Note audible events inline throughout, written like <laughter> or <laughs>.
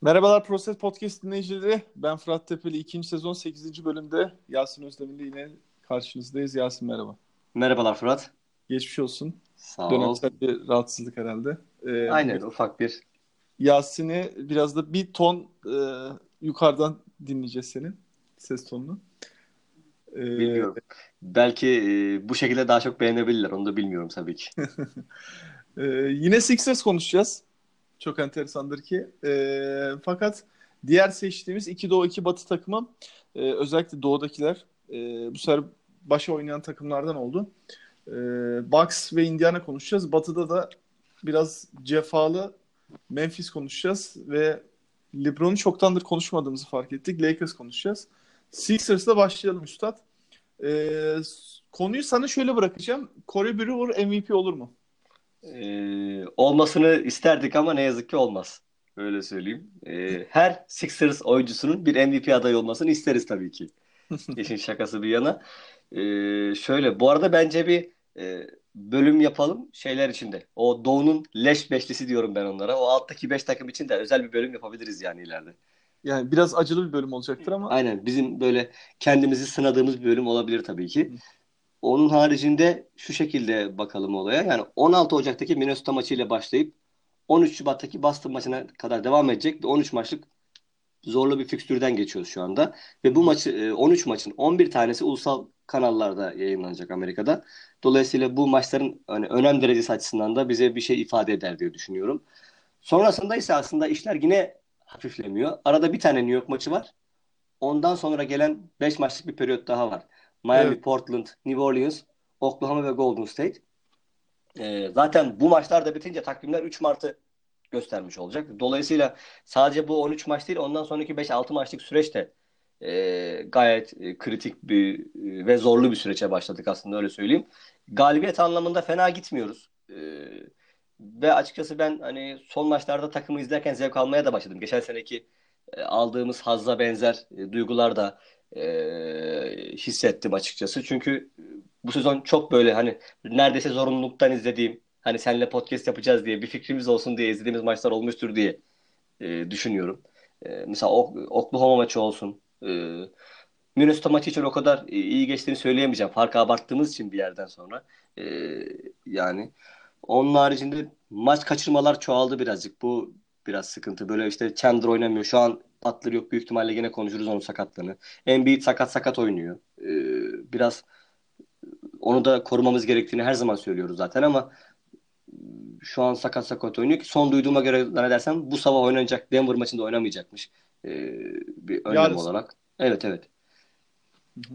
Merhabalar Proses Podcast dinleyicileri. Ben Fırat Tepeli. ikinci sezon 8. bölümde Yasin Özdemir'le yine karşınızdayız. Yasin merhaba. Merhabalar Fırat. Geçmiş olsun. Sağ ol. Dönemsel bir rahatsızlık herhalde. Ee, Aynen ufak bir. Yasin'i biraz da bir ton e, yukarıdan dinleyeceğiz senin ses tonunu. Ee, Bilmiyorum. Belki e, bu şekilde daha çok beğenebilirler. Onu da bilmiyorum tabii ki. <laughs> ee, yine Sixers konuşacağız. Çok enteresandır ki. E, fakat diğer seçtiğimiz iki Doğu iki Batı takımı e, özellikle Doğu'dakiler e, bu sefer başa oynayan takımlardan oldu. E, Bucks ve Indiana konuşacağız. Batı'da da biraz cefalı Memphis konuşacağız ve LeBron'u çoktandır konuşmadığımızı fark ettik. Lakers konuşacağız. Sixers'la başlayalım Üstad. Ee, konuyu sana şöyle bırakacağım. Corey Brewer MVP olur mu? Ee, olmasını isterdik ama ne yazık ki olmaz. Öyle söyleyeyim. Ee, her Sixers oyuncusunun bir MVP adayı olmasını isteriz tabii ki. <laughs> İşin şakası bir yana. Ee, şöyle bu arada bence bir e, bölüm yapalım şeyler içinde. O Doğu'nun leş beşlisi diyorum ben onlara. O alttaki beş takım için de özel bir bölüm yapabiliriz yani ileride. Yani biraz acılı bir bölüm olacaktır ama. Aynen bizim böyle kendimizi sınadığımız bir bölüm olabilir tabii ki. Onun haricinde şu şekilde bakalım olaya. Yani 16 Ocak'taki Minnesota maçıyla başlayıp 13 Şubat'taki Boston maçına kadar devam edecek ve 13 maçlık zorlu bir fikstürden geçiyoruz şu anda. Ve bu maçı 13 e, maçın 11 tanesi ulusal kanallarda yayınlanacak Amerika'da. Dolayısıyla bu maçların hani önem derecesi açısından da bize bir şey ifade eder diye düşünüyorum. Sonrasında ise aslında işler yine hafiflemiyor. Arada bir tane New York maçı var. Ondan sonra gelen 5 maçlık bir periyot daha var. Miami, evet. Portland, New Orleans, Oklahoma ve Golden State. Ee, zaten bu maçlar da bitince takvimler 3 Mart'ı göstermiş olacak. Dolayısıyla sadece bu 13 maç değil ondan sonraki 5-6 maçlık süreç de e, gayet e, kritik bir e, ve zorlu bir sürece başladık aslında öyle söyleyeyim. Galibiyet anlamında fena gitmiyoruz. E, ve açıkçası ben hani son maçlarda takımı izlerken zevk almaya da başladım. Geçen seneki e, aldığımız hazza benzer e, duygular da e, hissettim açıkçası. Çünkü bu sezon çok böyle hani neredeyse zorunluluktan izlediğim hani seninle podcast yapacağız diye bir fikrimiz olsun diye izlediğimiz maçlar olmuştur diye e, düşünüyorum. E, mesela Oklahoma maçı olsun. E, Minnesota maçı için o kadar iyi geçtiğini söyleyemeyeceğim. Farkı abarttığımız için bir yerden sonra. E, yani onun haricinde maç kaçırmalar çoğaldı birazcık. Bu biraz sıkıntı. Böyle işte Chandler oynamıyor. Şu an Butler yok. Büyük ihtimalle yine konuşuruz onun sakatlığını. Embiid sakat sakat oynuyor. Ee, biraz onu da korumamız gerektiğini her zaman söylüyoruz zaten ama şu an sakat sakat oynuyor ki son duyduğuma göre zannedersem bu sabah oynanacak Denver maçında oynamayacakmış. Ee, bir önlem Yarısı. olarak. Evet evet.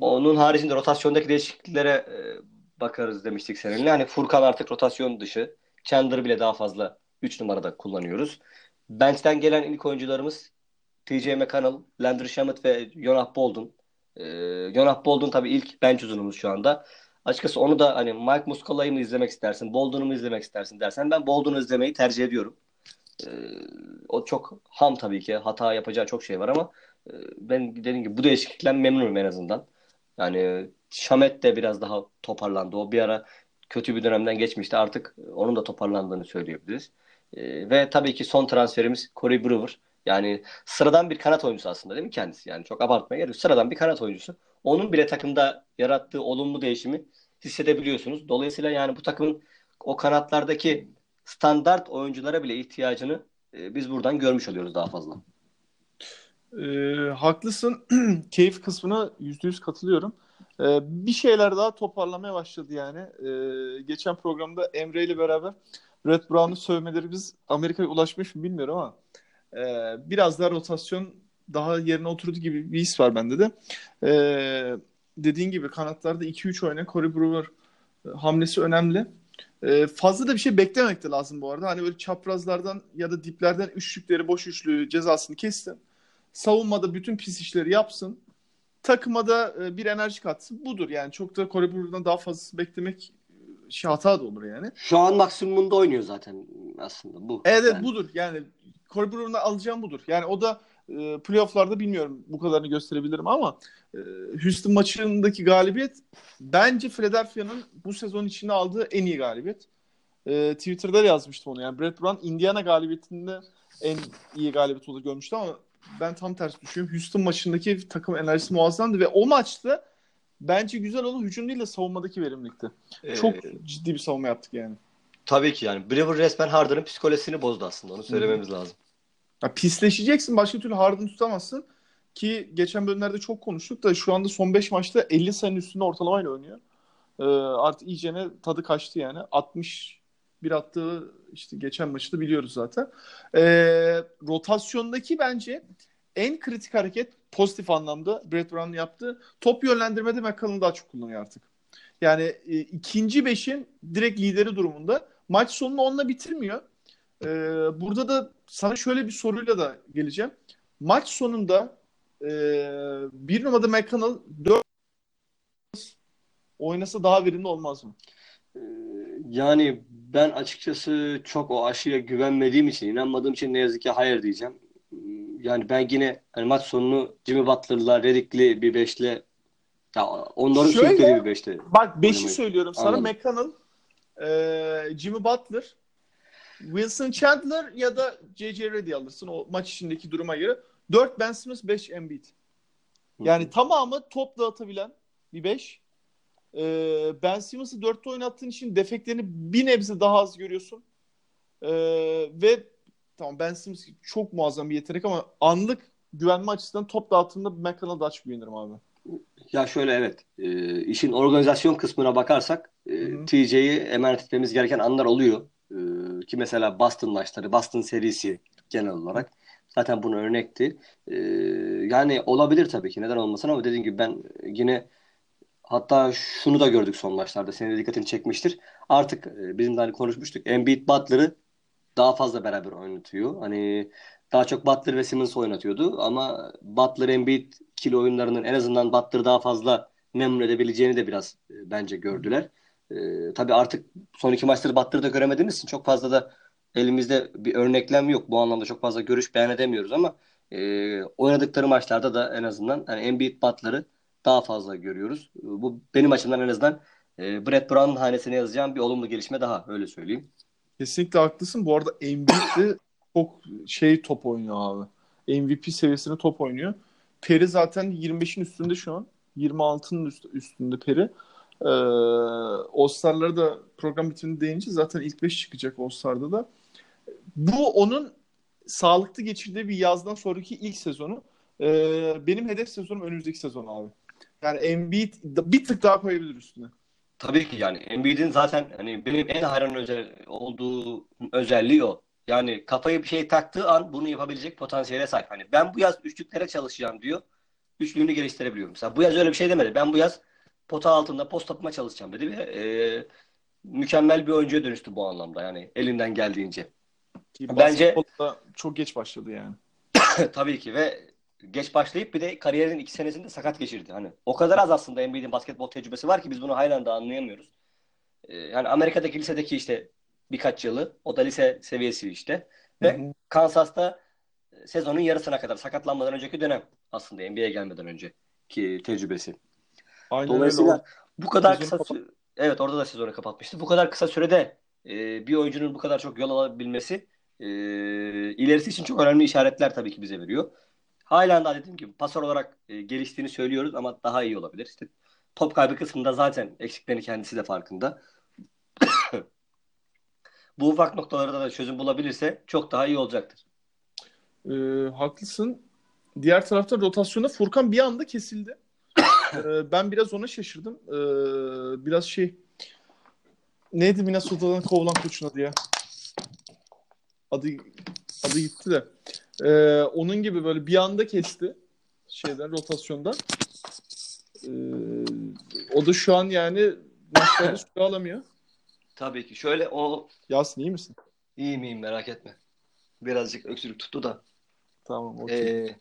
Onun haricinde rotasyondaki değişikliklere e, bakarız demiştik seninle. Hani Furkan artık rotasyon dışı. Chandler bile daha fazla 3 numarada kullanıyoruz. Bench'ten gelen ilk oyuncularımız TJ McConnell, Landry Shamet ve Jonah Bolden. Ee, Jonah Bolden tabii ilk bench uzunumuz şu anda. Açıkçası onu da hani Mike Muscala'yı mı izlemek istersin, Bolden'u mu izlemek istersin dersen ben Bolden'u izlemeyi tercih ediyorum. Ee, o çok ham tabii ki. Hata yapacağı çok şey var ama e, ben dediğim gibi bu değişiklikten memnunum en azından. Yani Şamet de biraz daha toparlandı. O bir ara kötü bir dönemden geçmişti. Artık onun da toparlandığını söyleyebiliriz. Ee, ve tabii ki son transferimiz Corey Brewer. Yani sıradan bir kanat oyuncusu aslında değil mi kendisi? Yani çok abartmaya gerek yok. Sıradan bir kanat oyuncusu. Onun bile takımda yarattığı olumlu değişimi hissedebiliyorsunuz. Dolayısıyla yani bu takımın o kanatlardaki standart oyunculara bile ihtiyacını e, biz buradan görmüş oluyoruz daha fazla. E, haklısın. <clears throat> Keyif kısmına yüzde yüz katılıyorum. E, bir şeyler daha toparlamaya başladı yani. E, geçen programda Emre ile beraber Red Brown'u sövmeleri biz Amerika'ya ulaşmış mı bilmiyorum ama e, biraz daha rotasyon daha yerine oturdu gibi bir his var bende de. E, dediğin gibi kanatlarda 2-3 oynayan Corey Brewer e, hamlesi önemli. E, fazla da bir şey beklemek de lazım bu arada. Hani böyle çaprazlardan ya da diplerden üçlükleri, boş üçlü cezasını kessin. Savunmada bütün pis işleri yapsın. Takıma da e, bir enerji katsın. Budur yani. Çok da Corey Brewer'dan daha fazlası beklemek şey hata da olur yani. Şu an maksimumunda oynuyor zaten aslında bu. Evet, yani. budur. Yani Corey Brewer'dan alacağım budur. Yani o da e, playofflarda bilmiyorum bu kadarını gösterebilirim ama e, Houston maçındaki galibiyet bence Philadelphia'nın bu sezon içinde aldığı en iyi galibiyet. E, Twitter'da yazmıştım onu. Yani Brett Brown Indiana galibiyetinde en iyi galibiyet olarak görmüştü ama ben tam tersi düşünüyorum. Houston maçındaki takım enerjisi muazzamdı ve o maçta bence güzel olan hücum değil de savunmadaki verimlilikti. Ee, Çok ciddi bir savunma yaptık yani. tabii ki yani Brewer resmen Harden'ın psikolojisini bozdu aslında. Onu söylememiz lazım. Ya pisleşeceksin. Başka türlü Harden tutamazsın. Ki geçen bölümlerde çok konuştuk da şu anda son 5 maçta 50 sayının üstünde ortalamayla oynuyor. Ee, artık iyicene tadı kaçtı yani. 60 bir attığı işte geçen maçı da biliyoruz zaten. Ee, rotasyondaki bence en kritik hareket pozitif anlamda Brett Brown'un yaptığı top yönlendirmede McCollum daha çok kullanıyor artık. Yani e, ikinci beşin direkt lideri durumunda. Maç sonunu onunla bitirmiyor. Ee, burada da sana şöyle bir soruyla da geleceğim. Maç sonunda e, bir numarada McConnell 4 oynasa daha verimli olmaz mı? Ee, Yani ben açıkçası çok o aşıya güvenmediğim için, inanmadığım için ne yazık ki hayır diyeceğim. Yani ben yine hani maç sonunu Jimmy Butler'la, Redick'li bir beşle ya onların Şöyle- sürüklediği bir beşle. Bak 5'i Oynamayı- söylüyorum sana. Anladım. McConnell, e, Jimmy Butler, Wilson Chandler ya da J.J. Redick alırsın o maç içindeki duruma göre. 4 Ben Simmons, 5 Embiid. Yani tamamı top dağıtabilen bir 5. Ee, ben Simmons'ı 4'te oynattığın için defeklerini bir nebze daha az görüyorsun. Ee, ve tamam Ben Simmons çok muazzam bir yetenek ama anlık güvenme açısından top dağıtımında McConnell'a daha çok güvenirim abi. Ya şöyle evet, e, işin organizasyon kısmına bakarsak e. TJ'yi emanet etmemiz gereken anlar oluyor. E, ki mesela Boston maçları, Boston serisi genel olarak zaten bunu örnekti. E, yani olabilir tabii ki neden olmasın ama dediğim gibi ben yine hatta şunu da gördük son maçlarda senin de dikkatini çekmiştir. Artık e, bizim de hani konuşmuştuk. Embiid Butler'ı daha fazla beraber oynatıyor. Hani daha çok Butler ve Simmons oynatıyordu ama Butler Embiid ikili oyunlarının en azından Butler'ı daha fazla memnun edebileceğini de biraz e, bence gördüler. E, tabii artık son iki maçları Butler'ı da göremediğimiz için çok fazla da elimizde bir örneklem yok. Bu anlamda çok fazla görüş beyan edemiyoruz ama e, oynadıkları maçlarda da en azından hani Embiid Butler'ı daha fazla görüyoruz. E, Bu benim açımdan en azından e, Brett Brown'un hanesine yazacağım bir olumlu gelişme daha öyle söyleyeyim. Kesinlikle haklısın. Bu arada Embiid çok şey top oynuyor abi. MVP seviyesinde top oynuyor. Peri zaten 25'in üstünde şu an. 26'nın üst, üstünde Peri. Ee, All-Star'ları da program bitiminde deyince zaten ilk 5 çıkacak All-Star'da da. Bu onun sağlıklı geçirdiği bir yazdan sonraki ilk sezonu. Ee, benim hedef sezonum önümüzdeki sezon abi. Yani Embiid bir tık daha koyabilir üstüne. Tabii ki yani Embiid'in zaten hani benim en hayran özel olduğu özelliği o. Yani kafaya bir şey taktığı an bunu yapabilecek potansiyele sahip. Hani ben bu yaz üçlüklere çalışacağım diyor. Üçlüğünü geliştirebiliyorum. Mesela bu yaz öyle bir şey demedi. Ben bu yaz pota altında post atma çalışacağım dedi ve e, mükemmel bir oyuncuya dönüştü bu anlamda. Yani elinden geldiğince. Ki Bence- çok geç başladı yani. <coughs> Tabii ki ve geç başlayıp bir de kariyerin iki senesinde sakat geçirdi. Hani o kadar az aslında Embiid'in basketbol tecrübesi var ki biz bunu halen daha anlayamıyoruz. Ee, yani Amerika'daki lisedeki işte birkaç yılı o da lise seviyesi işte ve Hı hı. Kansas'ta e, sezonun yarısına kadar sakatlanmadan önceki dönem aslında NBA'ye gelmeden önceki tecrübesi. Aynen Dolayısıyla öyle. bu kadar kısa sü- evet orada da sezonu kapatmıştı. Bu kadar kısa sürede e, bir oyuncunun bu kadar çok yol alabilmesi e, ilerisi için çok önemli işaretler tabii ki bize veriyor. Halen daha dediğim gibi pasör olarak e, geliştiğini söylüyoruz ama daha iyi olabilir. İşte top kaybı kısmında zaten eksiklerini kendisi de farkında. <coughs> Bu ufak noktalarda da çözüm bulabilirse çok daha iyi olacaktır. Ee, haklısın. Diğer tarafta rotasyonda Furkan bir anda kesildi. <coughs> Ee, ben biraz ona şaşırdım. Ee, biraz şey neydi Minnesota'dan kovulan koçun adı ya? Adı adı gitti de. Ee, onun gibi böyle bir anda kesti şeyden rotasyondan. Ee, o da şu an yani maçlarda süre alamıyor. Tabii ki. Şöyle o Yasin iyi misin? iyi miyim merak etme. Birazcık öksürük tuttu da. Tamam okey. Ee,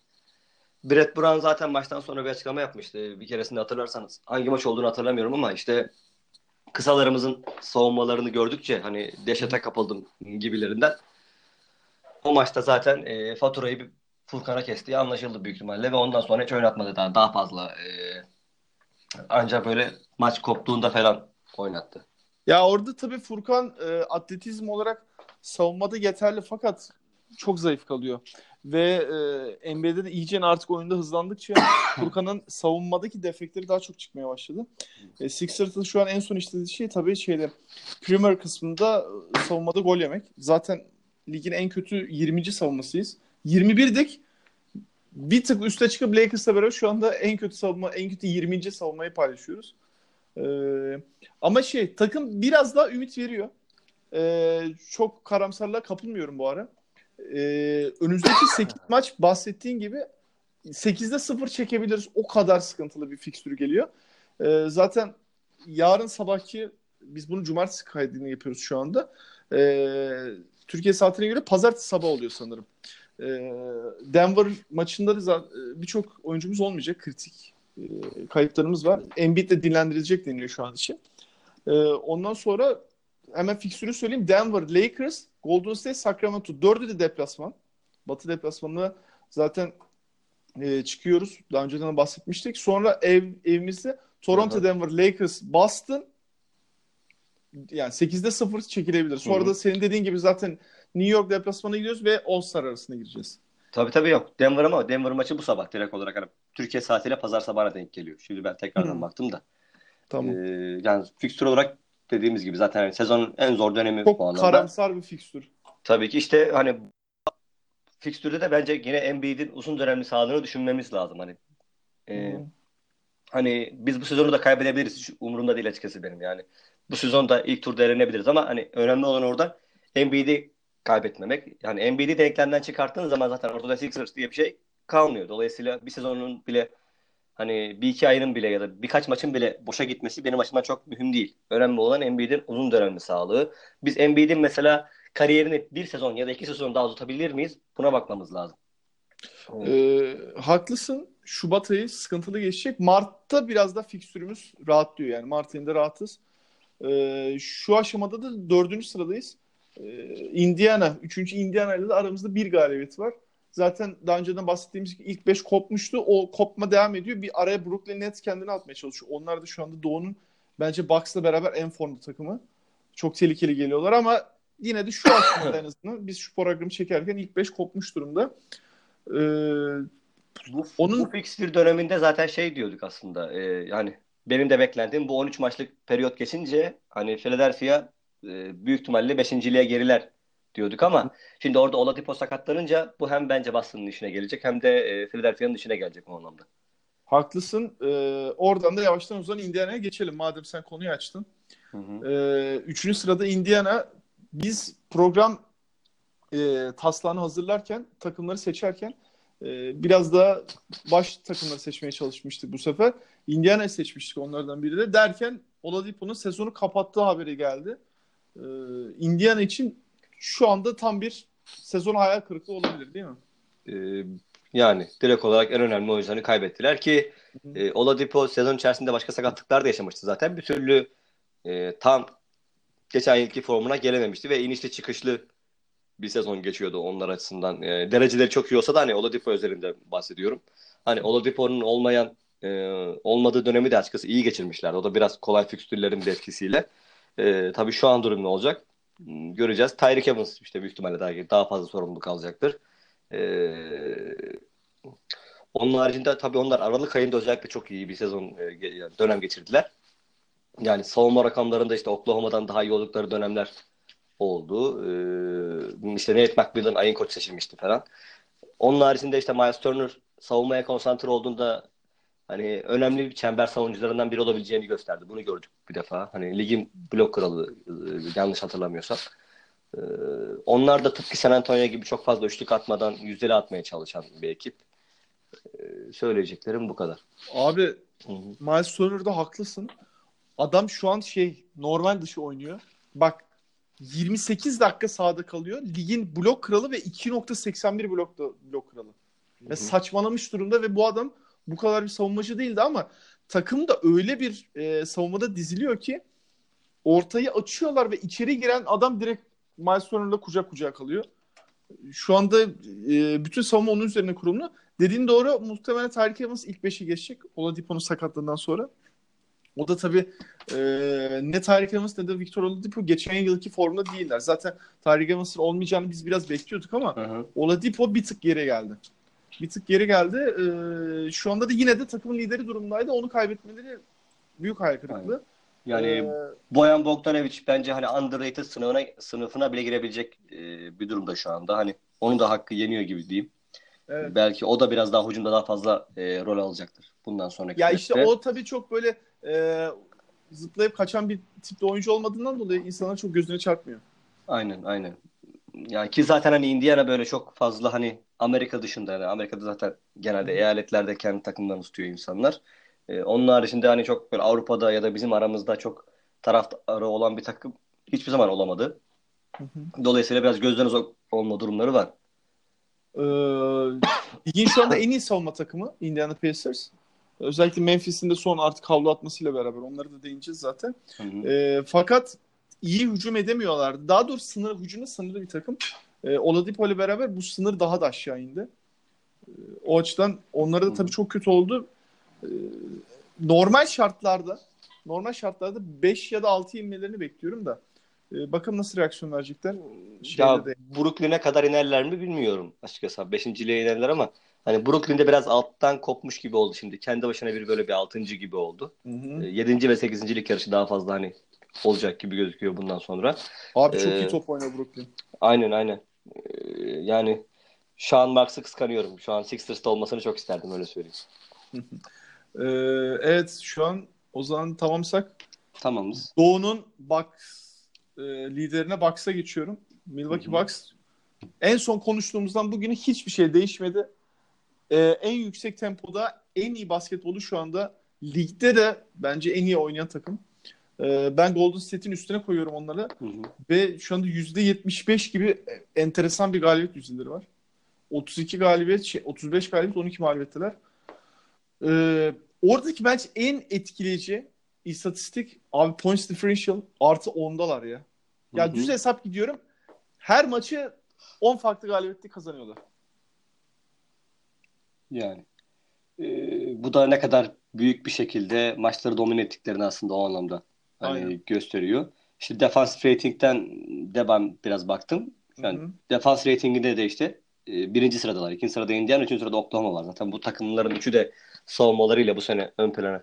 Brett Brown zaten maçtan sonra bir açıklama yapmıştı. Bir keresinde hatırlarsanız. Hangi maç olduğunu hatırlamıyorum ama işte kısalarımızın savunmalarını gördükçe hani dehşete kapıldım gibilerinden. O maçta zaten e, faturayı bir Furkan'a kestiği anlaşıldı büyük ihtimalle ve ondan sonra hiç oynatmadı daha, daha fazla. E, ancak böyle maç koptuğunda falan oynattı. Ya orada tabii Furkan e, atletizm olarak savunmada yeterli fakat çok zayıf kalıyor. Ve e, NBA'de de iyice artık oyunda hızlandıkça <coughs> Furkan'ın savunmadaki defekleri daha çok çıkmaya başladı. E, Sixers'ın şu an en son istediği şey tabii şeyde Premier kısmında e, savunmada gol yemek. Zaten ligin en kötü 20. savunmasıyız. 21'dik. Bir tık üste çıkıp Lakers'la beraber şu anda en kötü savunma, en kötü 20. savunmayı paylaşıyoruz. Ee, ama şey takım biraz daha ümit veriyor. Ee, çok karamsarlığa kapılmıyorum bu ara. Ee, önümüzdeki 8 <clears throat> maç bahsettiğin gibi 8'de 0 çekebiliriz. O kadar sıkıntılı bir fikstürü geliyor. Ee, zaten yarın sabahki biz bunu cumartesi kaydını yapıyoruz şu anda. Ee, Türkiye saatine göre pazartesi sabah oluyor sanırım. Ee, Denver maçında da e, birçok oyuncumuz olmayacak. Kritik e, kayıplarımız var. Embiid de dinlendirilecek deniliyor şu an için. Ee, ondan sonra hemen fiksürü söyleyeyim. Denver, Lakers, Golden State, Sacramento. Dördü de deplasman. Batı deplasmanına zaten e, çıkıyoruz. Daha önceden bahsetmiştik. Sonra ev evimizde Toronto. Denver, Lakers, Boston yani 8'de 0 çekilebilir. Sonra Hı-hı. da senin dediğin gibi zaten New York deplasmana gidiyoruz ve All-Star arasına gireceğiz. Tabii tabii yok. Denver ama Denver maçı bu sabah direkt olarak hani Türkiye saatiyle pazar sabahına denk geliyor. Şimdi ben tekrardan hmm. baktım da. Tamam. Ee, yani fikstür olarak dediğimiz gibi zaten yani sezonun en zor dönemi Çok bu anlamda. karamsar bir fikstür. Tabii ki işte hani fikstürde de bence yine Embiid'in uzun dönemli sağlığını düşünmemiz lazım. Hani e, hmm. hani biz bu sezonu da kaybedebiliriz. Hiç umurumda değil açıkçası benim yani. Bu sezon da ilk turda elenebiliriz ama hani önemli olan orada Embiid'i kaybetmemek. Yani Embiid'i denklemden çıkarttığın zaman zaten ortada Sixers diye bir şey kalmıyor. Dolayısıyla bir sezonun bile hani bir iki ayının bile ya da birkaç maçın bile boşa gitmesi benim açımdan çok mühim değil. Önemli olan Embiid'in uzun dönemli sağlığı. Biz Embiid'in mesela kariyerini bir sezon ya da iki sezon daha uzatabilir miyiz? Buna bakmamız lazım. Ee, haklısın. Şubat ayı sıkıntılı geçecek. Mart'ta biraz da fikstürümüz rahatlıyor. Yani Mart ayında rahatız. Ee, şu aşamada da dördüncü sıradayız. Ee, Indiana, üçüncü Indiana ile de aramızda bir galibiyet var. Zaten daha önceden bahsettiğimiz gibi ilk beş kopmuştu. O kopma devam ediyor. Bir araya Brooklyn Nets kendini atmaya çalışıyor. Onlar da şu anda Doğu'nun bence Bucks'la beraber en formda takımı. Çok tehlikeli geliyorlar ama yine de şu aşamada en azından biz şu programı çekerken ilk beş kopmuş durumda. Ee, bu, onun bu fixture döneminde zaten şey diyorduk aslında. E, yani benim de beklentim bu 13 maçlık periyot geçince hani Philadelphia e, büyük ihtimalle beşinciliğe geriler diyorduk ama şimdi orada Oladipo sakatlanınca bu hem bence Boston'ın işine gelecek hem de e, Philadelphia'nın işine gelecek o anlamda. Haklısın. Ee, oradan da yavaştan o zaman Indiana'ya geçelim madem sen konuyu açtın. Hı hı. Ee, üçüncü sırada Indiana. Biz program e, taslağını hazırlarken, takımları seçerken e, biraz da baş takımları seçmeye çalışmıştık bu sefer. Indiana'yı seçmiştik onlardan biri de. Derken Oladipo'nun sezonu kapattığı haberi geldi e, Indiana için şu anda tam bir sezon hayal kırıklığı olabilir değil mi? Ee, yani direkt olarak en önemli oyuncularını kaybettiler ki e, Oladipo sezon içerisinde başka sakatlıklar da yaşamıştı zaten. Bir türlü e, tam geçen yılki formuna gelememişti ve inişli çıkışlı bir sezon geçiyordu onlar açısından. E, dereceleri çok iyi olsa da hani Oladipo üzerinde bahsediyorum. Hani Oladipo'nun olmayan e, olmadığı dönemi de açıkçası iyi geçirmişler. O da biraz kolay fikstürlerin de etkisiyle. E, tabii şu an durum ne olacak? Hmm, göreceğiz. Tyreek Evans işte büyük ihtimalle daha, daha fazla sorumluluk alacaktır. E, onun haricinde tabii onlar Aralık ayında özellikle çok iyi bir sezon e, dönem geçirdiler. Yani savunma rakamlarında işte Oklahoma'dan daha iyi oldukları dönemler oldu. Ee, işte Nate McMillan ayın koç seçilmişti falan. Onun haricinde işte Miles Turner savunmaya konsantre olduğunda hani önemli bir çember savunucularından biri olabileceğini gösterdi. Bunu gördük bir defa. Hani ligin blok kralı e, yanlış hatırlamıyorsam. Ee, onlar da tıpkı San Antonio gibi çok fazla üçlük atmadan yüzdeli atmaya çalışan bir ekip. Ee, söyleyeceklerim bu kadar. Abi Hı-hı. Miles Turner'da haklısın. Adam şu an şey normal dışı oynuyor. Bak 28 dakika sahada kalıyor. Ligin blok kralı ve 2.81 blok blok kralı. Ve saçmalamış durumda ve bu adam bu kadar bir savunmacı değildi ama takım da öyle bir e, savunmada diziliyor ki ortayı açıyorlar ve içeri giren adam direkt Miles Turner'la kucak kucağa kalıyor. Şu anda e, bütün savunma onun üzerine kurumlu. Dediğin doğru muhtemelen Tyreek Evans ilk 5'i geçecek. Oladipo'nun sakatlığından sonra. O da tabii e, ne Tyreek Evans ne de Victor Oladipo geçen yılki formda değiller. Zaten Tyreek Evans'ın olmayacağını biz biraz bekliyorduk ama Hı hı. Oladipo bir tık geri geldi. Bir tık geri geldi. E, şu anda da yine de takımın lideri durumdaydı. Onu kaybetmeleri büyük hayal kırıklığı. Yani E, Boyan Bogdanovic bence hani underrated sınıfına, sınıfına bile girebilecek e, bir durumda şu anda. Hani onun da hakkı yeniyor gibi diyeyim. evet. Belki o da biraz daha hücumda daha fazla e, rol alacaktır bundan sonraki Ya süreçte. işte o tabii çok böyle e, zıplayıp kaçan bir tipte oyuncu olmadığından dolayı insanlar çok gözüne çarpmıyor. Aynen aynen. Yani ki zaten hani Indiana böyle çok fazla hani Amerika dışında yani Amerika'da zaten genelde eyaletlerde kendi takımlarını tutuyor insanlar. Ee, onun haricinde hani çok böyle Avrupa'da ya da bizim aramızda çok taraftarı olan bir takım hiçbir zaman olamadı. Hı hı. Dolayısıyla biraz gözden uzak olma durumları var. Ee, ligin şu anda en iyi savunma takımı Indiana Pacers. Özellikle Memphis'in de son artık havlu atmasıyla beraber onları da değineceğiz zaten. Hı hı. Ee, fakat iyi hücum edemiyorlar. Daha doğrusu sınır hücumda sınırlı bir takım. Ee, Oladipo ile beraber bu sınır daha da aşağı indi. Ee, o açıdan onlara da tabii çok kötü oldu. Ee, normal şartlarda normal şartlarda 5 ya da 6 inmelerini bekliyorum da. Ee, bakalım nasıl reaksiyon verecekler. Şeyde Ya de- Brooklyn'e kadar inerler mi bilmiyorum açıkçası. Beşinciliğe inerler ama hani Brooklyn'de biraz alttan kopmuş gibi oldu şimdi. Kendi başına bir böyle bir altıncı gibi oldu. Hı hı. E, Yedinci ve sekizincilik yarışı daha fazla hani olacak gibi gözüküyor bundan sonra. Abi çok Ee, iyi top oynuyor Brooklyn. Aynen aynen. Ee, yani Sean Marks'ı kıskanıyorum. Şu an Sixers'ta olmasını çok isterdim öyle söyleyeyim. <laughs> Ee, evet şu an o zaman tamamsak Tamamız. Doğu'nun Bucks e, liderine Bucks'a geçiyorum. Milwaukee Hı hı. Bucks en son konuştuğumuzdan bugüne hiçbir şey değişmedi. Ee, en yüksek tempoda en iyi basketbolu şu anda ligde de bence en iyi oynayan takım. Ee, ben Golden State'in üstüne koyuyorum onları Hı hı. ve şu anda %75 gibi enteresan bir galibiyet yüzdeleri var. 32 galibiyet, şey, 35 galibiyet, 12 mağlubiyetteler. Ee, oradaki bence en etkileyici istatistik abi points differential artı 10'dalar ya. Ya Hı hı. düz hesap gidiyorum. Her maçı 10 farklı galibiyette kazanıyorlar. Yani e, bu da ne kadar büyük bir şekilde maçları domine ettiklerini aslında o anlamda hani Aynen. gösteriyor. İşte defans rating'den de ben biraz baktım. Yani Hı hı. defans ratinginde de işte e, birinci sıradalar. ikinci sırada Indiana, üçüncü sırada Oklahoma var. Zaten bu takımların üçü de savunmalarıyla bu sene ön plana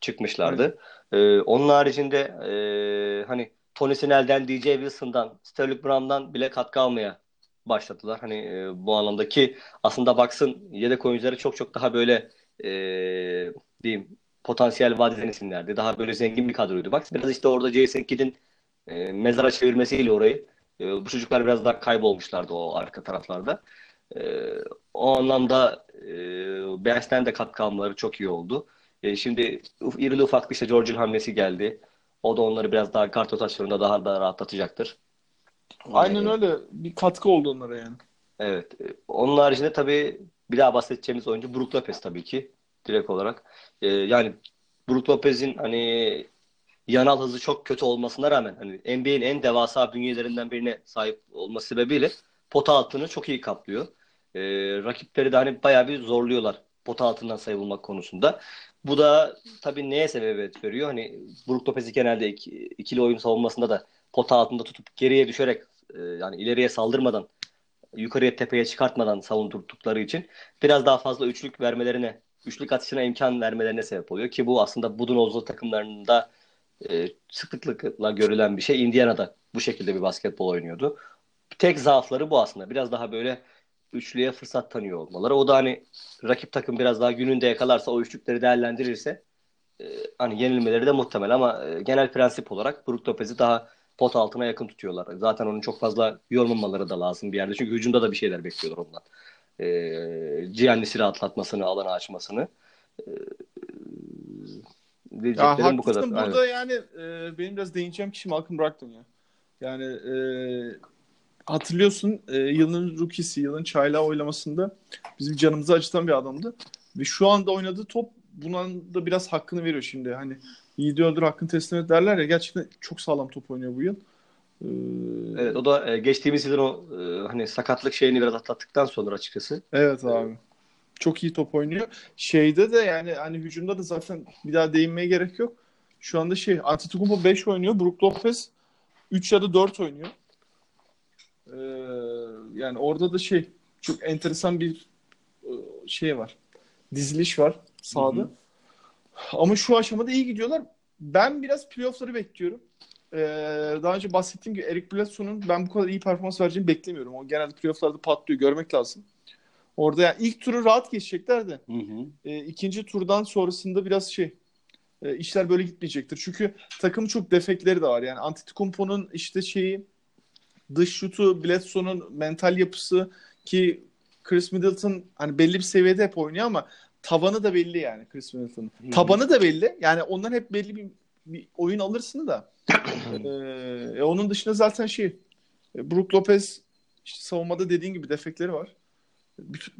çıkmışlardı. E, onun haricinde e, hani Tony Snell'den, DJ Wilson'dan, Sterling Brown'dan bile katkı almaya başladılar. Hani e, bu anlamda ki aslında baksın yedek oyuncuları çok çok daha böyle e, diyeyim potansiyel vaat eden isimlerdi. Daha böyle zengin bir kadroydu. Bak biraz işte orada Jason Kidd'in e, mezara çevirmesiyle orayı e, bu çocuklar biraz daha kaybolmuşlardı o arka taraflarda. E, o anlamda e, bench'ten de katkı almaları çok iyi oldu. E, şimdi irili ufaklı işte George'un hamlesi geldi. O da onları biraz daha kart rotasyonunda daha da rahatlatacaktır. Aynen E, öyle. Bir katkı oldu onlara yani. Evet. E, Onun haricinde tabii bir daha bahsedeceğimiz oyuncu Brook Lopez tabii ki direkt olarak. E, yani Brook Lopez'in hani yanal hızı çok kötü olmasına rağmen hani NBA'in en devasa bünyelerinden birine sahip olması sebebiyle pota altını çok iyi kaplıyor. E, rakipleri de hani bayağı bir zorluyorlar pota altından sayı bulmak konusunda. Bu da tabii neye sebebiyet veriyor? Hani Brook Lopez'i genelde iki- ikili oyun savunmasında da pota altında tutup geriye düşerek e, yani ileriye saldırmadan yukarıya tepeye çıkartmadan savundurdukları için biraz daha fazla üçlük vermelerine, üçlük atışına imkan vermelerine sebep oluyor ki bu aslında Budenholzer takımlarında e, sıklıkla görülen bir şey. Indiana'da bu şekilde bir basketbol oynuyordu. Tek zaafları bu aslında. Biraz daha böyle üçlüye fırsat tanıyor olmaları. O da hani rakip takım biraz daha gününde yakalarsa o üçlükleri değerlendirirse e, hani yenilmeleri de muhtemel ama e, genel prensip olarak Brook Lopez'i daha pot altına yakın tutuyorlar. Zaten onun çok fazla yormamaları da lazım bir yerde. Çünkü hücumda da bir şeyler bekliyorlar ondan. E, Giannis'i rahatlatmasını, alanı açmasını. E, Ya diyeceklerim bu kadar. burada yani e, benim biraz değineceğim kişi Malcolm Brogdon ya. Yani e, hatırlıyorsun e, yılın rookie'si, yılın çaylağı oylamasında bizim canımızı acıtan bir adamdı. Ve şu anda oynadığı top buna da biraz hakkını veriyor şimdi. Hani yiğidi öldür hakkını teslim et derler ya gerçekten çok sağlam top oynuyor bu yıl. E, Evet o da e, geçtiğimiz yılın o e, hani sakatlık şeyini biraz atlattıktan sonra açıkçası. Evet abi. Çok iyi top oynuyor. Şeyde de yani hani hücumda da zaten bir daha değinmeye gerek yok. Şu anda şey Antetokounmpo 5 oynuyor. Brook Lopez 3 ya da 4 oynuyor. Ee, yani orada da şey çok enteresan bir e, şey var. Diziliş var sahada. Hı hı. Ama şu aşamada iyi gidiyorlar. Ben biraz playoff'ları bekliyorum. Ee, daha önce bahsettiğim gibi Eric Bledsoe'nun ben bu kadar iyi performans vereceğini beklemiyorum. O genelde playoff'larda patlıyor. Görmek lazım. Orada yani ilk turu rahat geçecekler de. Hı hı. E, ikinci turdan sonrasında biraz şey e, işler böyle gitmeyecektir. Çünkü takım çok defekleri de var. Yani Antetokounmpo'nun işte şeyi dış şutu, Bledsoe'nun mental yapısı ki Chris Middleton hani belli bir seviyede hep oynuyor ama tavanı da belli yani Chris Middleton'ın. Tabanı da belli. Yani ondan hep belli bir, bir oyun alırsın da. <coughs> ee, onun dışında zaten şey Brook Lopez işte savunmada dediğin gibi defekleri var.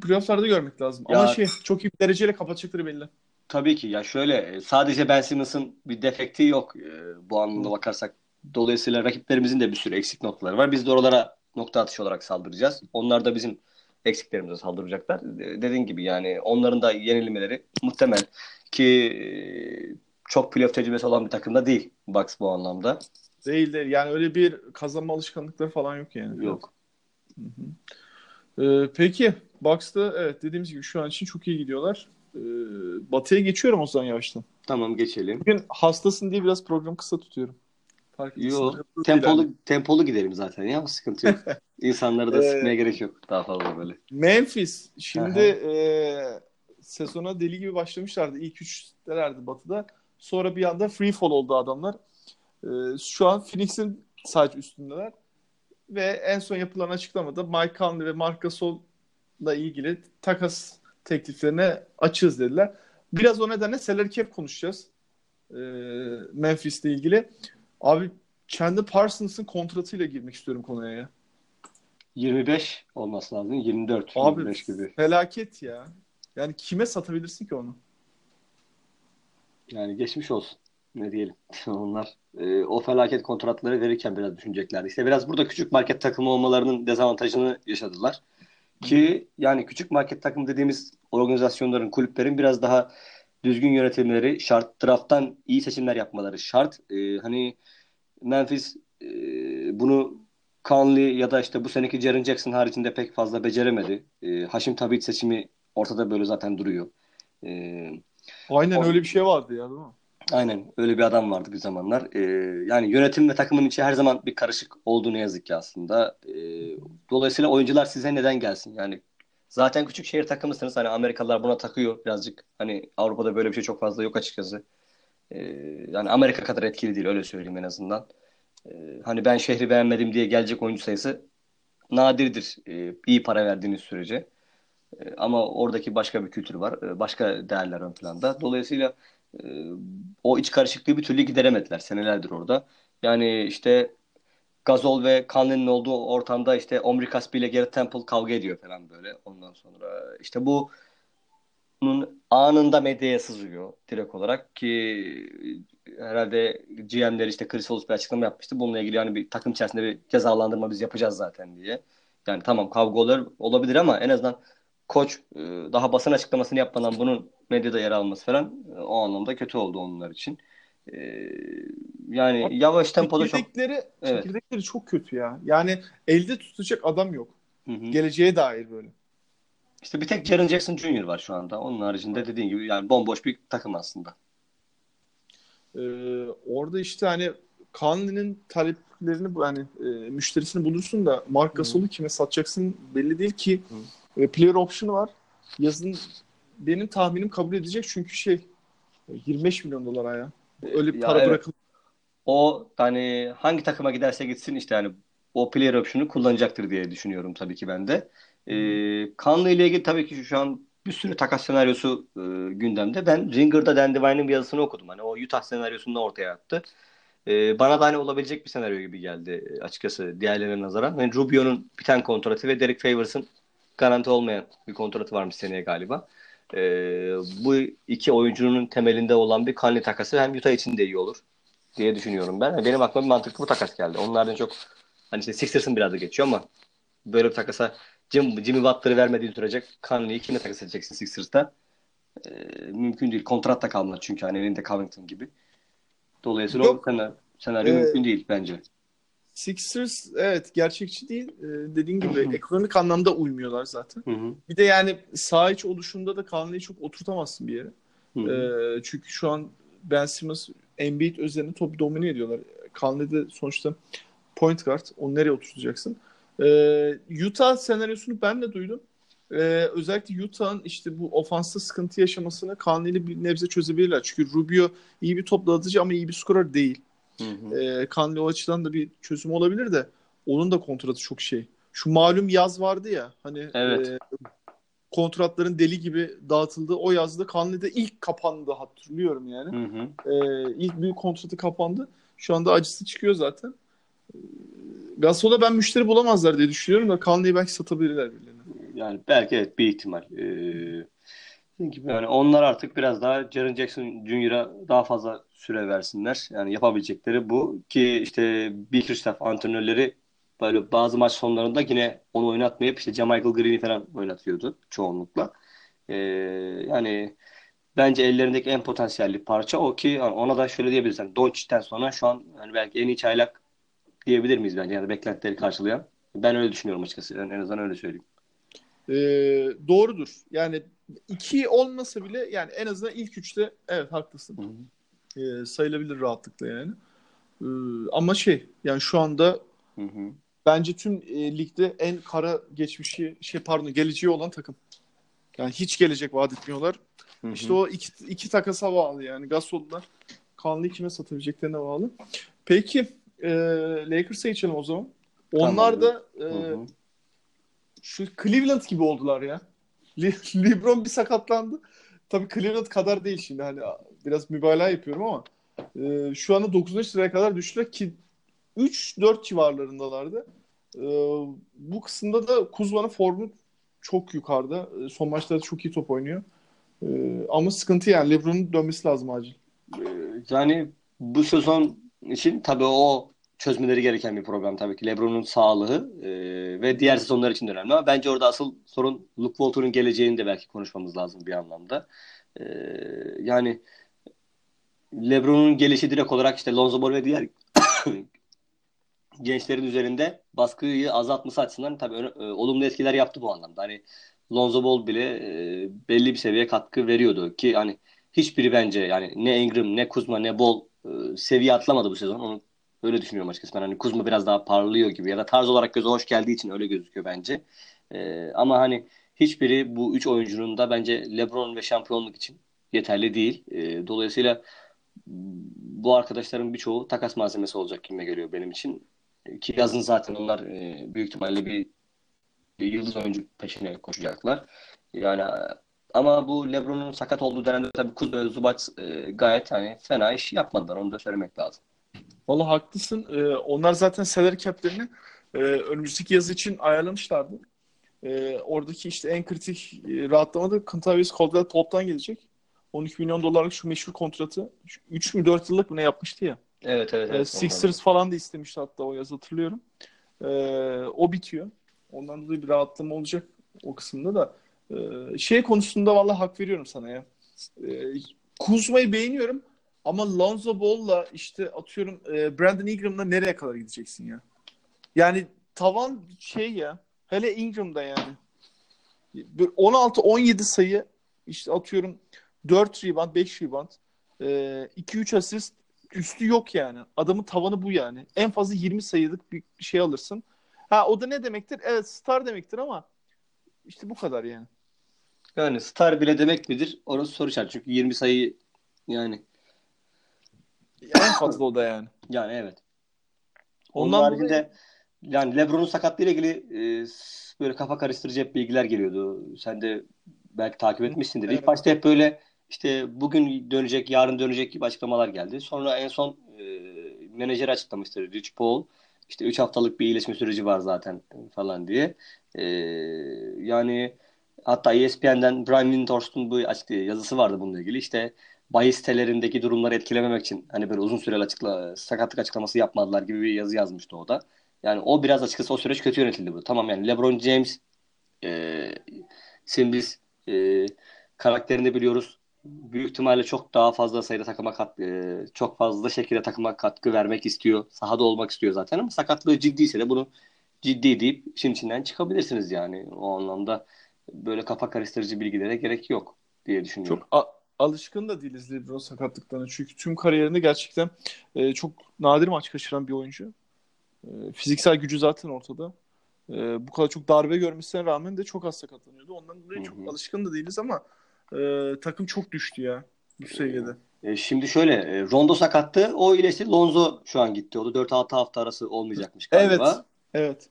Playoff'larda görmek lazım. Ya, Ama şey çok iyi bir dereceyle kapatacakları belli. Tabii ki. Ya şöyle e, sadece Ben Simmons'ın bir defekti yok e, bu anlamda bakarsak. Dolayısıyla rakiplerimizin de bir sürü eksik noktaları var. Biz de oralara nokta atışı olarak saldıracağız. Onlar da bizim eksiklerimize saldıracaklar. Dediğin gibi yani onların da yenilmeleri muhtemel ki e, çok playoff tecrübesi olan bir takımda değil Bucks bu anlamda. Değil değil. Yani öyle bir kazanma alışkanlıkları falan yok yani. Yok. Hı hı. Ee, peki Bucks'ta evet dediğimiz gibi şu an için çok iyi gidiyorlar. Ee, batı'ya geçiyorum o zaman yavaştan. Tamam geçelim. Bugün hastasın diye biraz program kısa tutuyorum. Yok. Tempolu, yani. tempolu gidelim zaten ya. Sıkıntı yok. <laughs> İnsanları da ee, sıkmaya gerek yok. Daha fazla böyle. Memphis. Şimdi e, sezona deli gibi başlamışlardı. İlk üçtelerdi Batı'da. Sonra bir anda free fall oldu adamlar. E, şu an Phoenix'in sadece üstündeler. Ve en son yapılan açıklamada Mike Conley ve Marc Gasol'la ilgili takas tekliflerine açığız dediler. Biraz o nedenle salary cap konuşacağız. E, Memphis'le ilgili. Abi Chandler Parsons'ın kontratıyla girmek istiyorum konuya ya. 25 olması lazım. 24, Abi, 25 gibi. Felaket ya. Yani kime satabilirsin ki onu? Yani geçmiş olsun. Ne diyelim. <laughs> Onlar e, o felaket kontratları verirken biraz düşüneceklerdi. İşte biraz burada küçük market takımı olmalarının dezavantajını yaşadılar. Ki yani küçük market takım dediğimiz organizasyonların, kulüplerin biraz daha düzgün yönetimleri şart. Draft'tan iyi seçimler yapmaları şart. E, hani Memphis e, bunu Conley ya da işte bu seneki Jaren Jackson haricinde pek fazla beceremedi. E, Haşim Tabit seçimi ortada böyle zaten duruyor. E, Aynen o, öyle bir şey vardı ya değil mi? Aynen öyle bir adam vardı bir zamanlar. E, yani yönetim ve takımın içi her zaman bir karışık olduğu ne yazık ki aslında. E, dolayısıyla oyuncular size neden gelsin? Yani zaten küçük şehir takımısınız. Hani Amerikalılar buna takıyor birazcık. Hani Avrupa'da böyle bir şey çok fazla yok açıkçası. E, yani Amerika kadar etkili değil öyle söyleyeyim en azından. E, hani ben şehri beğenmedim diye gelecek oyuncu sayısı nadirdir e, iyi para verdiğiniz sürece. E, ama oradaki başka bir kültür var. E, başka değerler ön planda. Dolayısıyla e, o iç karışıklığı bir türlü gideremediler. Senelerdir orada. Yani işte Gazol ve Conley'nin olduğu ortamda işte Omri Caspi ile Garrett Temple kavga ediyor falan böyle. Ondan sonra işte bu bunun anında medyaya sızıyor direkt olarak ki herhalde GM'ler işte Chris Wallace bir açıklama yapmıştı. Bununla ilgili yani bir takım içerisinde bir cezalandırma biz yapacağız zaten diye. Yani tamam kavga olur, olabilir ama en azından koç e, daha basın açıklamasını yapmadan bunun medyada yer alması falan e, o anlamda kötü oldu onlar için. E, yani Bak, yavaş tempoda çok... Evet. çok kötü ya. Yani elde tutacak adam yok. Hı hı. Geleceğe dair böyle. İşte bir tek Jaren Jackson Jr. var şu anda. Onun haricinde dediğin gibi yani bomboş bir takım aslında. Ee, orada işte hani Conley'nin taleplerini yani e, müşterisini bulursun da Mark Gasol'u kime satacaksın belli değil ki. E, player option'u var. Yazın benim tahminim kabul edecek çünkü şey 25 milyon dolar ya. Öyle bir para evet. bırakın. O hani hangi takıma giderse gitsin işte yani o player option'u kullanacaktır diye düşünüyorum tabii ki ben de. Ee, Kanlı ile ilgili tabii ki şu an bir sürü takas senaryosu e, gündemde. Ben Ringer'da Dan Devine'ın bir yazısını okudum. Hani o Utah senaryosunu ortaya attı. E, bana da hani olabilecek bir senaryo gibi geldi e, açıkçası diğerlerine nazaran. Yani Rubio'nun biten kontratı ve Derek Favors'ın garanti olmayan bir kontratı varmış seneye galiba. E, bu iki oyuncunun temelinde olan bir Conley takası hem Utah için de iyi olur diye düşünüyorum ben. Benim aklıma bir mantıklı bu takas geldi. Onlardan çok hani işte Sixers'ın biraz da geçiyor ama böyle bir takasa Jim, Jimmy Butler'ı vermediğin sürece Conley'i kimle takas edeceksin Sixers'ta? Ee, mümkün değil. Kontratta kalmadı çünkü hani elinde Covington gibi. Dolayısıyla Yok. o senaryo, senaryo Ee, mümkün değil bence. Sixers evet gerçekçi değil. Ee, dediğin gibi ekonomik anlamda uymuyorlar zaten. Hı hı. Bir de yani saha içi oluşunda da Conley'i çok oturtamazsın bir yere. Ee, çünkü şu an Ben Simmons Embiid üzerine topu domine ediyorlar. Conley de sonuçta point guard. Onu nereye oturtacaksın? Ee, Utah senaryosunu ben de duydum. Ee, özellikle Utah'ın işte bu ofansta sıkıntı yaşamasını Conley'li bir nebze çözebilirler. Çünkü Rubio iyi bir top dağıtıcı ama iyi bir skorer değil. Hı hı. Ee, Conley o açıdan da bir çözüm olabilir de onun da kontratı çok şey. Şu malum yaz vardı ya hani Evet. e, kontratların deli gibi dağıtıldığı o yazda Conley'de ilk kapandı hatırlıyorum yani. Hı hı. Ee, ilk büyük kontratı kapandı. Şu anda acısı çıkıyor zaten. Ee, Gasol'a ben müşteri bulamazlar diye düşünüyorum da Conley'i belki satabilirler birilerine. Yani belki evet bir ihtimal. Ee, gibi yani onlar artık biraz daha Jaren Jackson Jr.'a daha fazla süre versinler. Yani yapabilecekleri bu ki işte Bickerstaff antrenörleri böyle bazı maç sonlarında yine onu oynatmayıp işte Jamichael Green'i falan oynatıyordu çoğunlukla. Ee, yani bence ellerindeki en potansiyelli parça o ki ona da şöyle diyebiliriz. Yani Doncic'ten sonra şu an yani belki en iyi çaylak diyebilir miyiz bence yani beklentileri karşılayan. Ben öyle düşünüyorum açıkçası. Yani en azından öyle söyleyeyim. Ee, doğrudur. Yani iki olmasa bile yani en azından ilk üçte evet haklısın. Hı hı. Ee, sayılabilir rahatlıkla yani. Ee, ama şey yani şu anda Hı hı. bence tüm e, ligde en kara geçmişi şey pardon geleceği olan takım. Yani hiç gelecek vaat etmiyorlar. Hı hı. İşte o iki, iki takasa bağlı yani. Gasol'da Conley'i kime satabileceklerine bağlı. Peki e, Lakers'a geçelim o zaman. Onlar da e, Hı hı. Şu Cleveland gibi oldular ya. Le- <laughs> LeBron bir sakatlandı. Tabii Cleveland kadar değil şimdi hani biraz mübalağa yapıyorum ama e, şu anda 9. sıraya kadar düştüler ki 3-4 civarlarındalardı. E, bu kısımda da Kuzma'nın formu çok yukarıda. E, son maçlarda çok iyi top oynuyor. E, ama sıkıntı yani LeBron'un dönmesi lazım acil. Ee, Yani bu sezon için tabii o çözmeleri gereken bir problem tabii ki. LeBron'un sağlığı e, ve diğer sezonlar için de önemli ama bence orada asıl sorun Luke Walton'un geleceğini de belki konuşmamız lazım bir anlamda. Ee, yani LeBron'un gelişi direkt olarak işte Lonzo Ball ve diğer <coughs> gençlerin üzerinde baskıyı azaltması açısından tabii e, olumlu etkiler yaptı bu anlamda. Hani Lonzo Ball bile e, belli bir seviye katkı veriyordu ki hani hiçbiri bence yani ne Ingram ne Kuzma ne Ball e, seviye atlamadı bu sezon. Onu öyle düşünüyorum açıkçası. Ben hani Kuzma biraz daha parlıyor gibi ya da tarz olarak göze hoş geldiği için öyle gözüküyor bence. E, ama hani hiçbiri bu üç oyuncunun da bence LeBron ve şampiyonluk için yeterli değil. E, dolayısıyla bu arkadaşların birçoğu takas malzemesi olacak gibi geliyor benim için. Ki yazın zaten onlar e, büyük ihtimalle bir, bir yıldız oyuncu peşine koşacaklar. Yani ama bu LeBron'un sakat olduğu dönemde tabii Kuzma ve Zubac e, gayet hani fena iş yapmadılar. Onu da söylemek lazım. Vallahi haklısın. E, onlar zaten salary cap'lerini e, önümüzdeki yaz için ayarlamışlardı. E, oradaki işte en kritik e, rahatlama da Kentavious Caldwell-Pope'dan gelecek. 12 milyon dolarlık şu meşhur kontratı. 3 mü 4 yıllık mı ne yapmıştı ya. Evet evet. E, evet Sixers falan da istemişti hatta o yaz hatırlıyorum. E, o bitiyor. Ondan dolayı bir rahatlama olacak o kısımda da. E, şey konusunda vallahi hak veriyorum sana ya. E, Kuzma'yı beğeniyorum ama Lonzo Ball'la işte atıyorum e, Brandon Ingram'la nereye kadar gideceksin ya? Yani tavan şey ya. Hele Ingram'da yani. 16-17 sayı işte atıyorum 4 rebound, 5 rebound, e, 2-3 asist üstü yok yani. Adamın tavanı bu yani. En fazla 20 sayılık bir şey alırsın. Ha o da ne demektir? Evet star demektir ama işte bu kadar yani. Yani star bile demek midir? Orası soru işareti. Çünkü 20 sayı yani En fazla o da yani. yani evet. Onun Ondan haricinde dolayı yani LeBron'un sakatlığıyla ilgili e, böyle kafa karıştırıcı hep bilgiler geliyordu. Sen de belki takip etmişsindir. İlk Evet. başta hep böyle işte bugün dönecek, yarın dönecek gibi açıklamalar geldi. Sonra en son e, menajer açıklamıştır Rich Paul. İşte 3 haftalık bir iyileşme süreci var zaten falan diye. E, yani hatta ESPN'den Brian Windhorst'un bu açık yazısı vardı bununla ilgili. İşte bahis sitelerindeki durumları etkilememek için hani böyle uzun süreli açıkla, sakatlık açıklaması yapmadılar gibi bir yazı yazmıştı o da. Yani o biraz açıkçası o süreç kötü yönetildi bu. Tamam yani LeBron James e, şimdi biz e, karakterini biliyoruz. büyük ihtimalle çok daha fazla sayıda takıma kat, e, çok fazla şekilde takıma katkı vermek istiyor. Sahada olmak istiyor zaten ama sakatlığı ciddiyse de bunu ciddi deyip işin içinden çıkabilirsiniz yani. O anlamda böyle kafa karıştırıcı bilgilere gerek yok diye düşünüyorum. Çok alışkın da değiliz LeBron sakatlıklarına. Çünkü tüm kariyerinde gerçekten e, çok nadir maç kaçıran bir oyuncu. E, fiziksel gücü zaten ortada. E, bu kadar çok darbe görmesine rağmen de çok az sakatlanıyordu. Ondan dolayı çok alışkın da değiliz ama e, takım çok düştü ya bu seviyede. E, şimdi şöyle e, Rondo sakattı. O iyileşti. Lonzo şu an gitti. O da 4-6 hafta arası olmayacakmış galiba. Evet. Evet.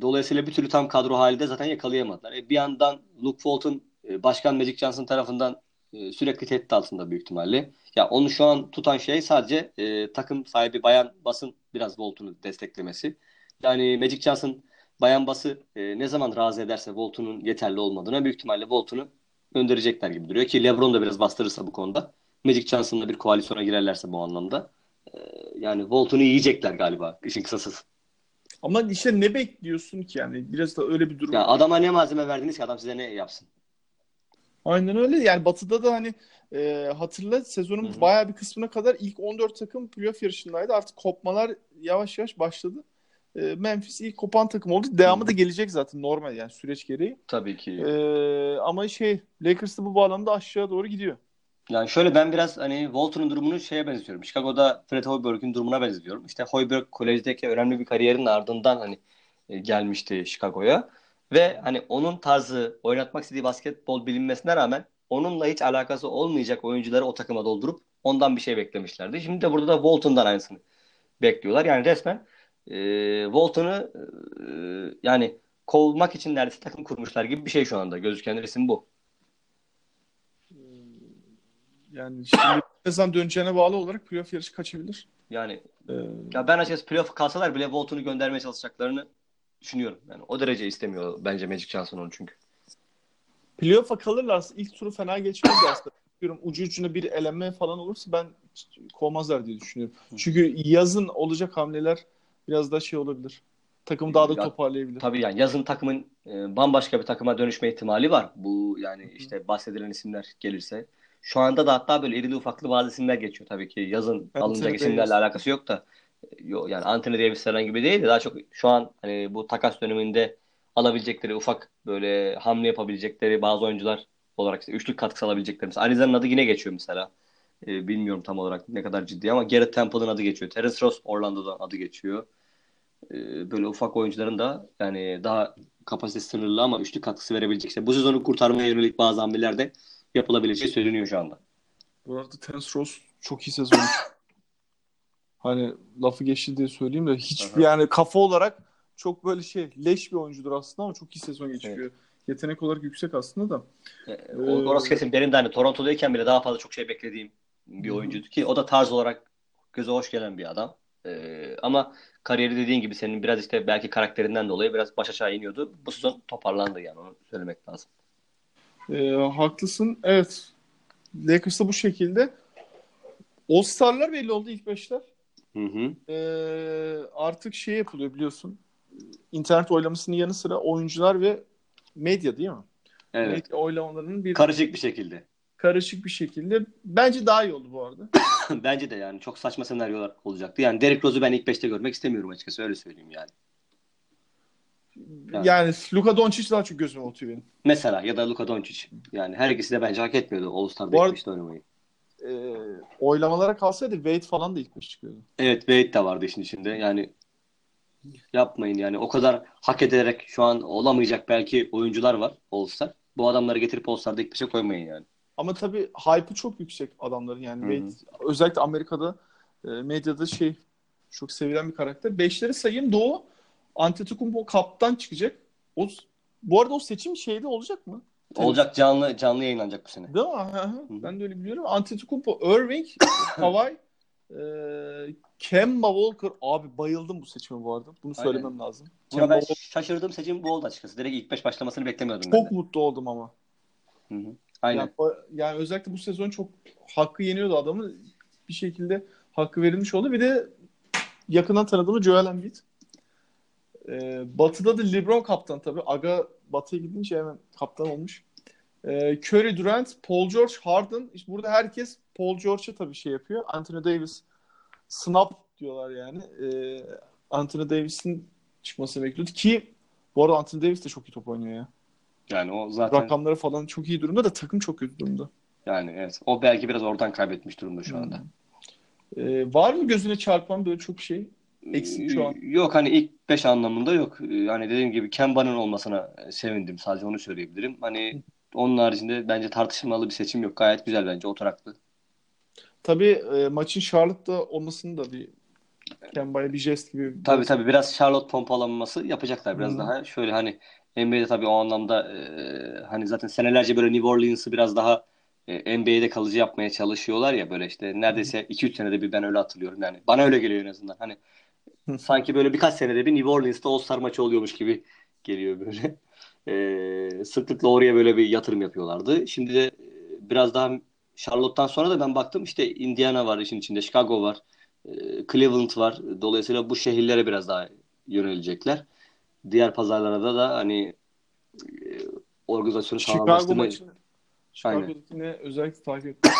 Dolayısıyla bir türlü tam kadro halinde zaten yakalayamadılar. E, bir yandan Luke Walton e, Başkan Magic Johnson tarafından e, sürekli tehdit altında büyük ihtimalle. Ya onu şu an tutan şey sadece e, takım sahibi Bayan Bas'ın biraz Walton'u desteklemesi. Yani Magic Johnson Bayan Bas'ı e, ne zaman razı ederse Walton'un yeterli olmadığına büyük ihtimalle Walton'u gönderecekler gibi duruyor ki LeBron da biraz bastırırsa bu konuda. Magic Johnson'la bir koalisyona girerlerse bu anlamda. e, yani Walton'u yiyecekler galiba işin kısası. Ama işte ne bekliyorsun ki yani? Biraz da öyle bir durum. Ya adama ne malzeme verdiniz ki adam size ne yapsın? Aynen öyle. Yani Batı'da da hani e, hatırla sezonun Hı hı. bayağı bir kısmına kadar ilk 14 takım playoff yarışındaydı. Artık kopmalar yavaş yavaş başladı. E, Memphis ilk kopan takım oldu. Devamı Hı hı. da gelecek zaten normal yani süreç gereği. Tabii ki. E, ama şey Lakers bu bağlamda aşağı doğru gidiyor. Yani şöyle ben biraz hani Walton'un durumunu şeye benziyorum. Chicago'da Fred Hoiberg'in durumuna benziyorum. İşte Hoiberg kolejdeki önemli bir kariyerin ardından hani e, gelmişti Chicago'ya. Ve hani onun tarzı oynatmak istediği basketbol bilinmesine rağmen onunla hiç alakası olmayacak oyuncuları o takıma doldurup ondan bir şey beklemişlerdi. Şimdi de burada da Walton'dan aynısını bekliyorlar. Yani resmen e, Walton'u e, yani kovmak için neredeyse takım kurmuşlar gibi bir şey şu anda. Gözüken resim bu. Yani şimdi ne zaman döneceğine bağlı olarak playoff yarışı kaçabilir. Yani E, Ya ben açıkçası playoff kalsalar bile Walton'u göndermeye çalışacaklarını düşünüyorum. Yani o derece istemiyor bence Magic Johnson onu çünkü. playoff'a kalırlarsa ilk turu fena geçmezlerse <coughs> diyorum ucu ucuna bir elenme falan olursa ben kovmazlar diye düşünüyorum. Çünkü yazın olacak hamleler biraz da şey olabilir. Takım daha da Ya, toparlayabilir. Tabii yani yazın takımın e, bambaşka bir takıma dönüşme ihtimali var. Bu yani işte bahsedilen isimler gelirse. Şu anda da hatta böyle irili ufaklı bazı isimler geçiyor tabii ki. Yazın Anthony alınacak isimlerle alakası yok da. Yok yani Anthony Davis falan gibi değil de daha çok şu an hani bu takas döneminde alabilecekleri ufak böyle hamle yapabilecekleri bazı oyuncular olarak işte üçlük katkısı alabilecekleri. Mesela Arizona'nın adı yine geçiyor mesela. E, bilmiyorum tam olarak ne kadar ciddi ama Garrett Temple'ın adı geçiyor. Terence Ross Orlando'dan adı geçiyor. E, böyle ufak oyuncuların da yani daha kapasitesi sınırlı ama üçlük katkısı verebilecek. İşte bu sezonu kurtarmaya yönelik bazı hamleler de yapılabileceği söyleniyor şu anda. Bu arada Terence Ross çok iyi sezon. Hani lafı geçti diye söyleyeyim de hiçbir Aha. yani kafa olarak çok böyle şey leş bir oyuncudur aslında ama çok iyi sezon geçiriyor. Yetenek olarak yüksek aslında da. E, o- orası kesin. Benim de hani Toronto'dayken bile daha fazla çok şey beklediğim bir oyuncuydu ki o da tarz olarak göze hoş gelen bir adam. E, ama kariyeri dediğin gibi senin biraz işte belki karakterinden dolayı biraz baş aşağı iniyordu. Bu sezon toparlandı yani onu söylemek lazım. Ee, haklısın. Evet. Lakers'ta bu şekilde. All-Star'lar belli oldu ilk beşler. Hı hı. Ee, artık şey yapılıyor biliyorsun. İnternet oylamasının yanı sıra oyuncular ve medya değil mi? Evet. Medya oylamalarının bir Karışık bir şekilde. karışık bir şekilde. Bence daha iyi oldu bu arada. <coughs> Bence de yani çok saçma senaryolar olacaktı. Yani Derrick Rose'u ben ilk beşte görmek istemiyorum açıkçası öyle söyleyeyim yani. Yani. Yani Luka Doncic daha çok gözüme oturuyor benim. Mesela ya da Luka Doncic. Yani her ikisi de bence hak etmiyordu All-Star'da Bu arada- oynamayı. Ee, oylamalara kalsaydı Wade falan da ilk beş çıkıyordu. Evet Wade de vardı işin içinde. Yani yapmayın yani o kadar hak ederek şu an olamayacak belki oyuncular var All-Star. Bu adamları getirip All-Star'da ilk beşe koymayın yani. Ama tabii hype'ı çok yüksek adamların yani. Wade, özellikle Amerika'da e, medyada şey çok sevilen bir karakter. Beşleri sayayım. Doğu Antetokounmpo kaptan çıkacak. O, bu arada o seçim şeyde olacak mı? Olacak canlı canlı yayınlanacak bu sene. Değil mi? Hı hı. Ben de öyle biliyorum. Antetokounmpo, Irving, <coughs> Kawhi, e, Kemba Walker. Abi bayıldım bu seçime bu arada. Bunu Aynen. söylemem lazım. Buna Kemba ben Walker- şaşırdığım seçim bu oldu açıkçası. Direkt ilk beş başlamasını beklemiyordum ben çok de. mutlu oldum ama. Hı hı. Aynen. Yani, yani özellikle bu sezon çok hakkı yeniyordu adamın. Bir şekilde hakkı verilmiş oldu. Bir de yakından tanıdığımı Joel Embiid. Ee, Batı'da da LeBron kaptan tabii. Aga Batı'ya gidince hemen kaptan olmuş. E, Curry, Durant, Paul George, Harden. İşte burada herkes Paul George'a tabii şey yapıyor. Anthony Davis snap diyorlar yani. E, Anthony Davis'in çıkmasını bekliyordu ki bu arada Anthony Davis de çok iyi top oynuyor ya. Yani o zaten Rakamları falan çok iyi durumda da takım çok kötü durumda. yani evet. O belki biraz oradan kaybetmiş durumda şu anda. E, var mı gözüne çarpan böyle çok şey? Eksik şu an. Yok hani ilk 5 anlamında yok. Hani dediğim gibi Kemba'nın olmasına sevindim. Sadece onu söyleyebilirim. Hani onun haricinde bence tartışmalı bir seçim yok. Gayet güzel bence oturaklı. Tabii e, maçın Charlotte'da olmasının da bir Kemba'ya bir jest gibi. Tabii tabii biraz Charlotte pompalanması yapacaklar biraz Hı. daha. Şöyle hani NBA'de tabii o anlamda e, hani zaten senelerce böyle New Orleans'ı biraz daha e, NBA'de kalıcı yapmaya çalışıyorlar ya böyle işte neredeyse 2-3 senede bir ben öyle hatırlıyorum yani. Bana öyle geliyor en azından. Hani. <laughs> sanki böyle birkaç senede bir New Orleans'ta All-Star maçı oluyormuş gibi geliyor böyle. <laughs> E, sıklıkla oraya böyle bir yatırım yapıyorlardı. Şimdi de e, biraz daha Charlotte'tan sonra da ben baktım işte Indiana var işin içinde, Chicago var, e, Cleveland var. Dolayısıyla bu şehirlere biraz daha yönelecekler. Diğer pazarlara da hani e, organizasyonu Chicago maçını. Chicago'dakini özellikle takip etmek.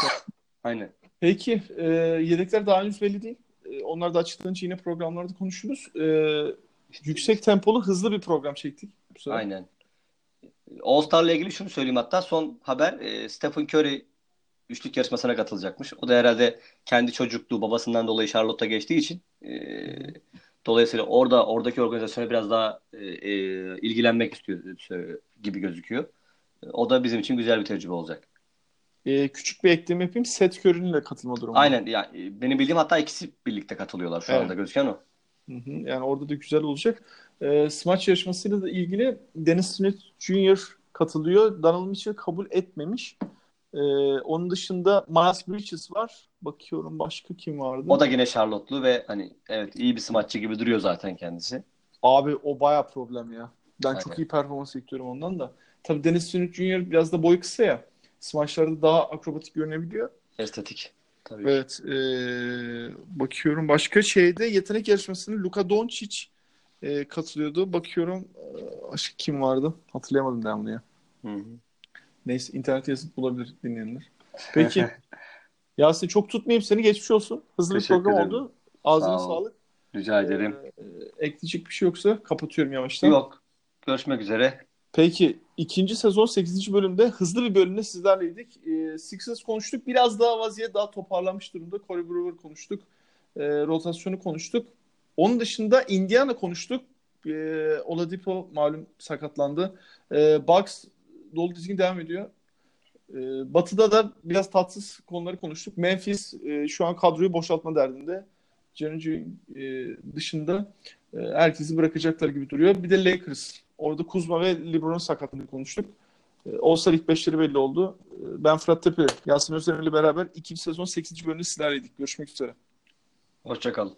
Aynen. Peki e, yedekler daha henüz belli değil. E, onlar da açıklanınca yine programlarda konuşuruz. E, yüksek tempolu hızlı bir program çektik. Bu sefer. Aynen. All-Star'la ilgili şunu söyleyeyim hatta son haber e, Stephen Curry üçlük yarışmasına katılacakmış. O da herhalde kendi çocukluğu babasından dolayı Charlotte'a geçtiği için e, dolayısıyla orada oradaki organizasyona biraz daha e, e, ilgilenmek istiyor e, gibi gözüküyor. O da bizim için güzel bir tecrübe olacak. E, küçük bir ekleme yapayım. Seth Curry'nin de katılma durumu. Aynen yani benim bildiğim hatta ikisi birlikte katılıyorlar şu Evet. anda gözüken o. Hı hı. Yani orada da güzel olacak. E, smaç yarışmasıyla da ilgili Dennis Smith Jr. katılıyor. Donald Mitchell kabul etmemiş. E, onun dışında Miles Bridges var. Bakıyorum başka kim vardı? O da yine Charlotte'lu ve hani evet iyi bir smaççı gibi duruyor zaten kendisi. Abi o baya problem ya. Ben Aynen. çok iyi performans bekliyorum ondan da. Tabii Dennis Smith Jr. biraz da boyu kısa ya. Smaçlarda daha akrobatik görünebiliyor. Estetik. Tabii. Evet. eee, bakıyorum başka şeyde yetenek yarışmasında Luka Doncic eee, katılıyordu. Bakıyorum başka kim vardı? Hatırlayamadım devamlı ya. Hı hı. Neyse internete yazıp bulabilir dinleyenler. Peki. <laughs> Yasin çok tutmayayım seni. Geçmiş olsun. Hızlı bir Teşekkür program ederim. oldu. Ağzına Sağ ol. sağlık. Rica ederim. Eee, ekleyecek bir şey yoksa kapatıyorum yavaştan. Yok. Görüşmek üzere. Peki ikinci sezon 8. bölümde hızlı bir bölümde sizlerleydik. Ee, Sixers konuştuk. Biraz daha vaziyet daha toparlanmış durumda. Corey Brewer konuştuk. Ee, rotasyonu konuştuk. Onun dışında Indiana konuştuk. Ee, Oladipo malum sakatlandı. Ee, Bucks dolu dizgin devam ediyor. Ee, Batı'da da biraz tatsız konuları konuştuk. Memphis e, şu an kadroyu boşaltma derdinde. Jeremy e, dışında e, herkesi bırakacaklar gibi duruyor. Bir de Lakers. Orada Kuzma ve LeBron'un sakatlığını konuştuk. E, All-Star ilk beşleri belli oldu. E, Ben Fırat Tepe, Yasin Özdemir'le beraber ikinci sezon 8. bölümünde sizlerleydik. Görüşmek üzere. Hoşçakalın.